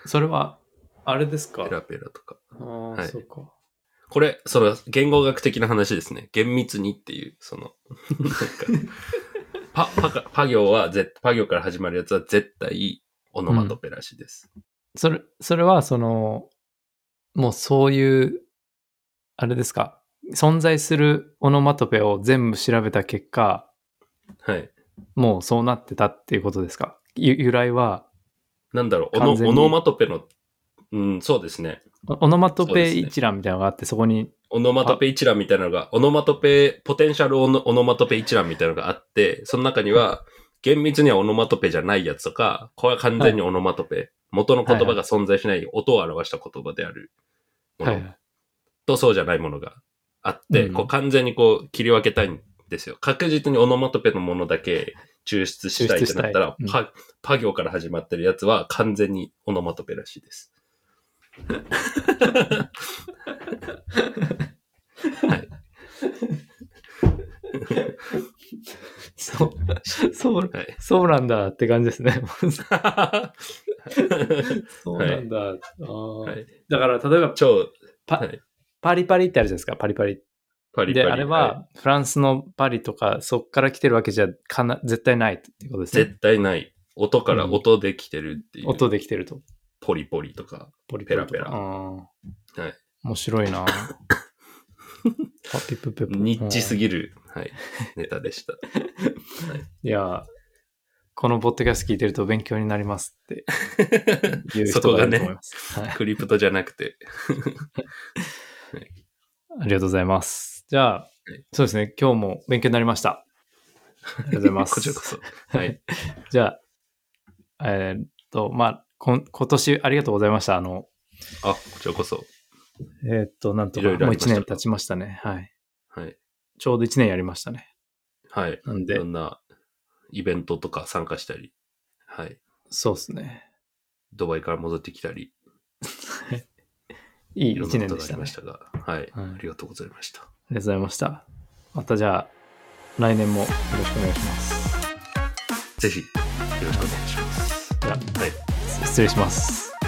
A: それは、あれですか？
B: ペラペラとか。
A: ああ、
B: はい
A: そうか。
B: これ、その、言語学的な話ですね。厳密にっていう、その、なんか、パ、パか、パ行は、絶パ行から始まるやつは絶対、オノマトペらしいです。
A: それ、それは、その、もうそういう、あれですか？存在するオノマトペを全部調べた結果、
B: はい。
A: もうそうなってたっていうことですか？ゆ由来は、
B: なんだろう、オノオノマトペの、うん、そうですね。
A: オオノマトペ一覧みたいなのがあって、そこに、
B: オノマトペ一覧みたいなのが、オノマトペ、ポテンシャルオノオノマトペ一覧みたいなのがあって、その中には、厳密にはオノマトペじゃないやつとか、これは完全にオノマトペ、元の言葉が存在しない音を表した言葉であるもの
A: はい。
B: とそうじゃないものがあって、
A: うん
B: こう完全にこう切り分けたいんですよ。確実にオノマトペのものだけ抽出したいってなったら、
A: 抽出したい
B: パ、パ行から始まってるやつは完全にオノマトペらしいです。はい。
A: そう、そう、
B: はい。
A: そうなんだって感じですね。そうなんだ。あー
B: はい
A: だから、例えば、
B: 超、
A: パ
B: はい。
A: パリパリってあるじゃないですか、パリパリ。で、
B: パリパリ。
A: あれは、フランスのパリとか、そっから来てるわけじゃかな、絶対ないってことですね。
B: 絶対ない。音から音で来てるっていう。
A: 音で来てると。
B: ポリポリとか。
A: ポリ
B: ペラペラ
A: うん
B: はい。
A: 面白いな パピプペポ。
B: ニッチす
A: ぎ。
B: ぎる、はい、ネタでした。
A: いや、このポッドキャスト聞いてると勉強になりますって 言う人がいると思います。はい。
B: クリプトじゃなくて。
A: ありがとうございます。じゃあ、そうですね。今日も勉強になりました。ありがとうございます。
B: こちらこそ。はい。
A: じゃあ、えーっと、まあ、こん今年ありがとうございました。あの、
B: あ、こちらこそ。
A: えーっと、なんと
B: い
A: か、もう1
B: ろいろありました
A: 年経ちましたね。はい。
B: はい。
A: ちょうど1年やりましたね。
B: はい。
A: なんで
B: いろ、んなイベントとか参加したり、はい。
A: そうですね。
B: ドバイから戻ってきたり、
A: いい
B: いろん
A: 1
B: なことがあり
A: 年でしたね。
B: ましたが、はい。
A: はい
B: ありがとうございました。
A: ありがとうございました。またじゃあ、来年もよろしくお願いします。
B: ぜひ、よろしくお願いします。
A: じゃあ、
B: はい。
A: 失礼します。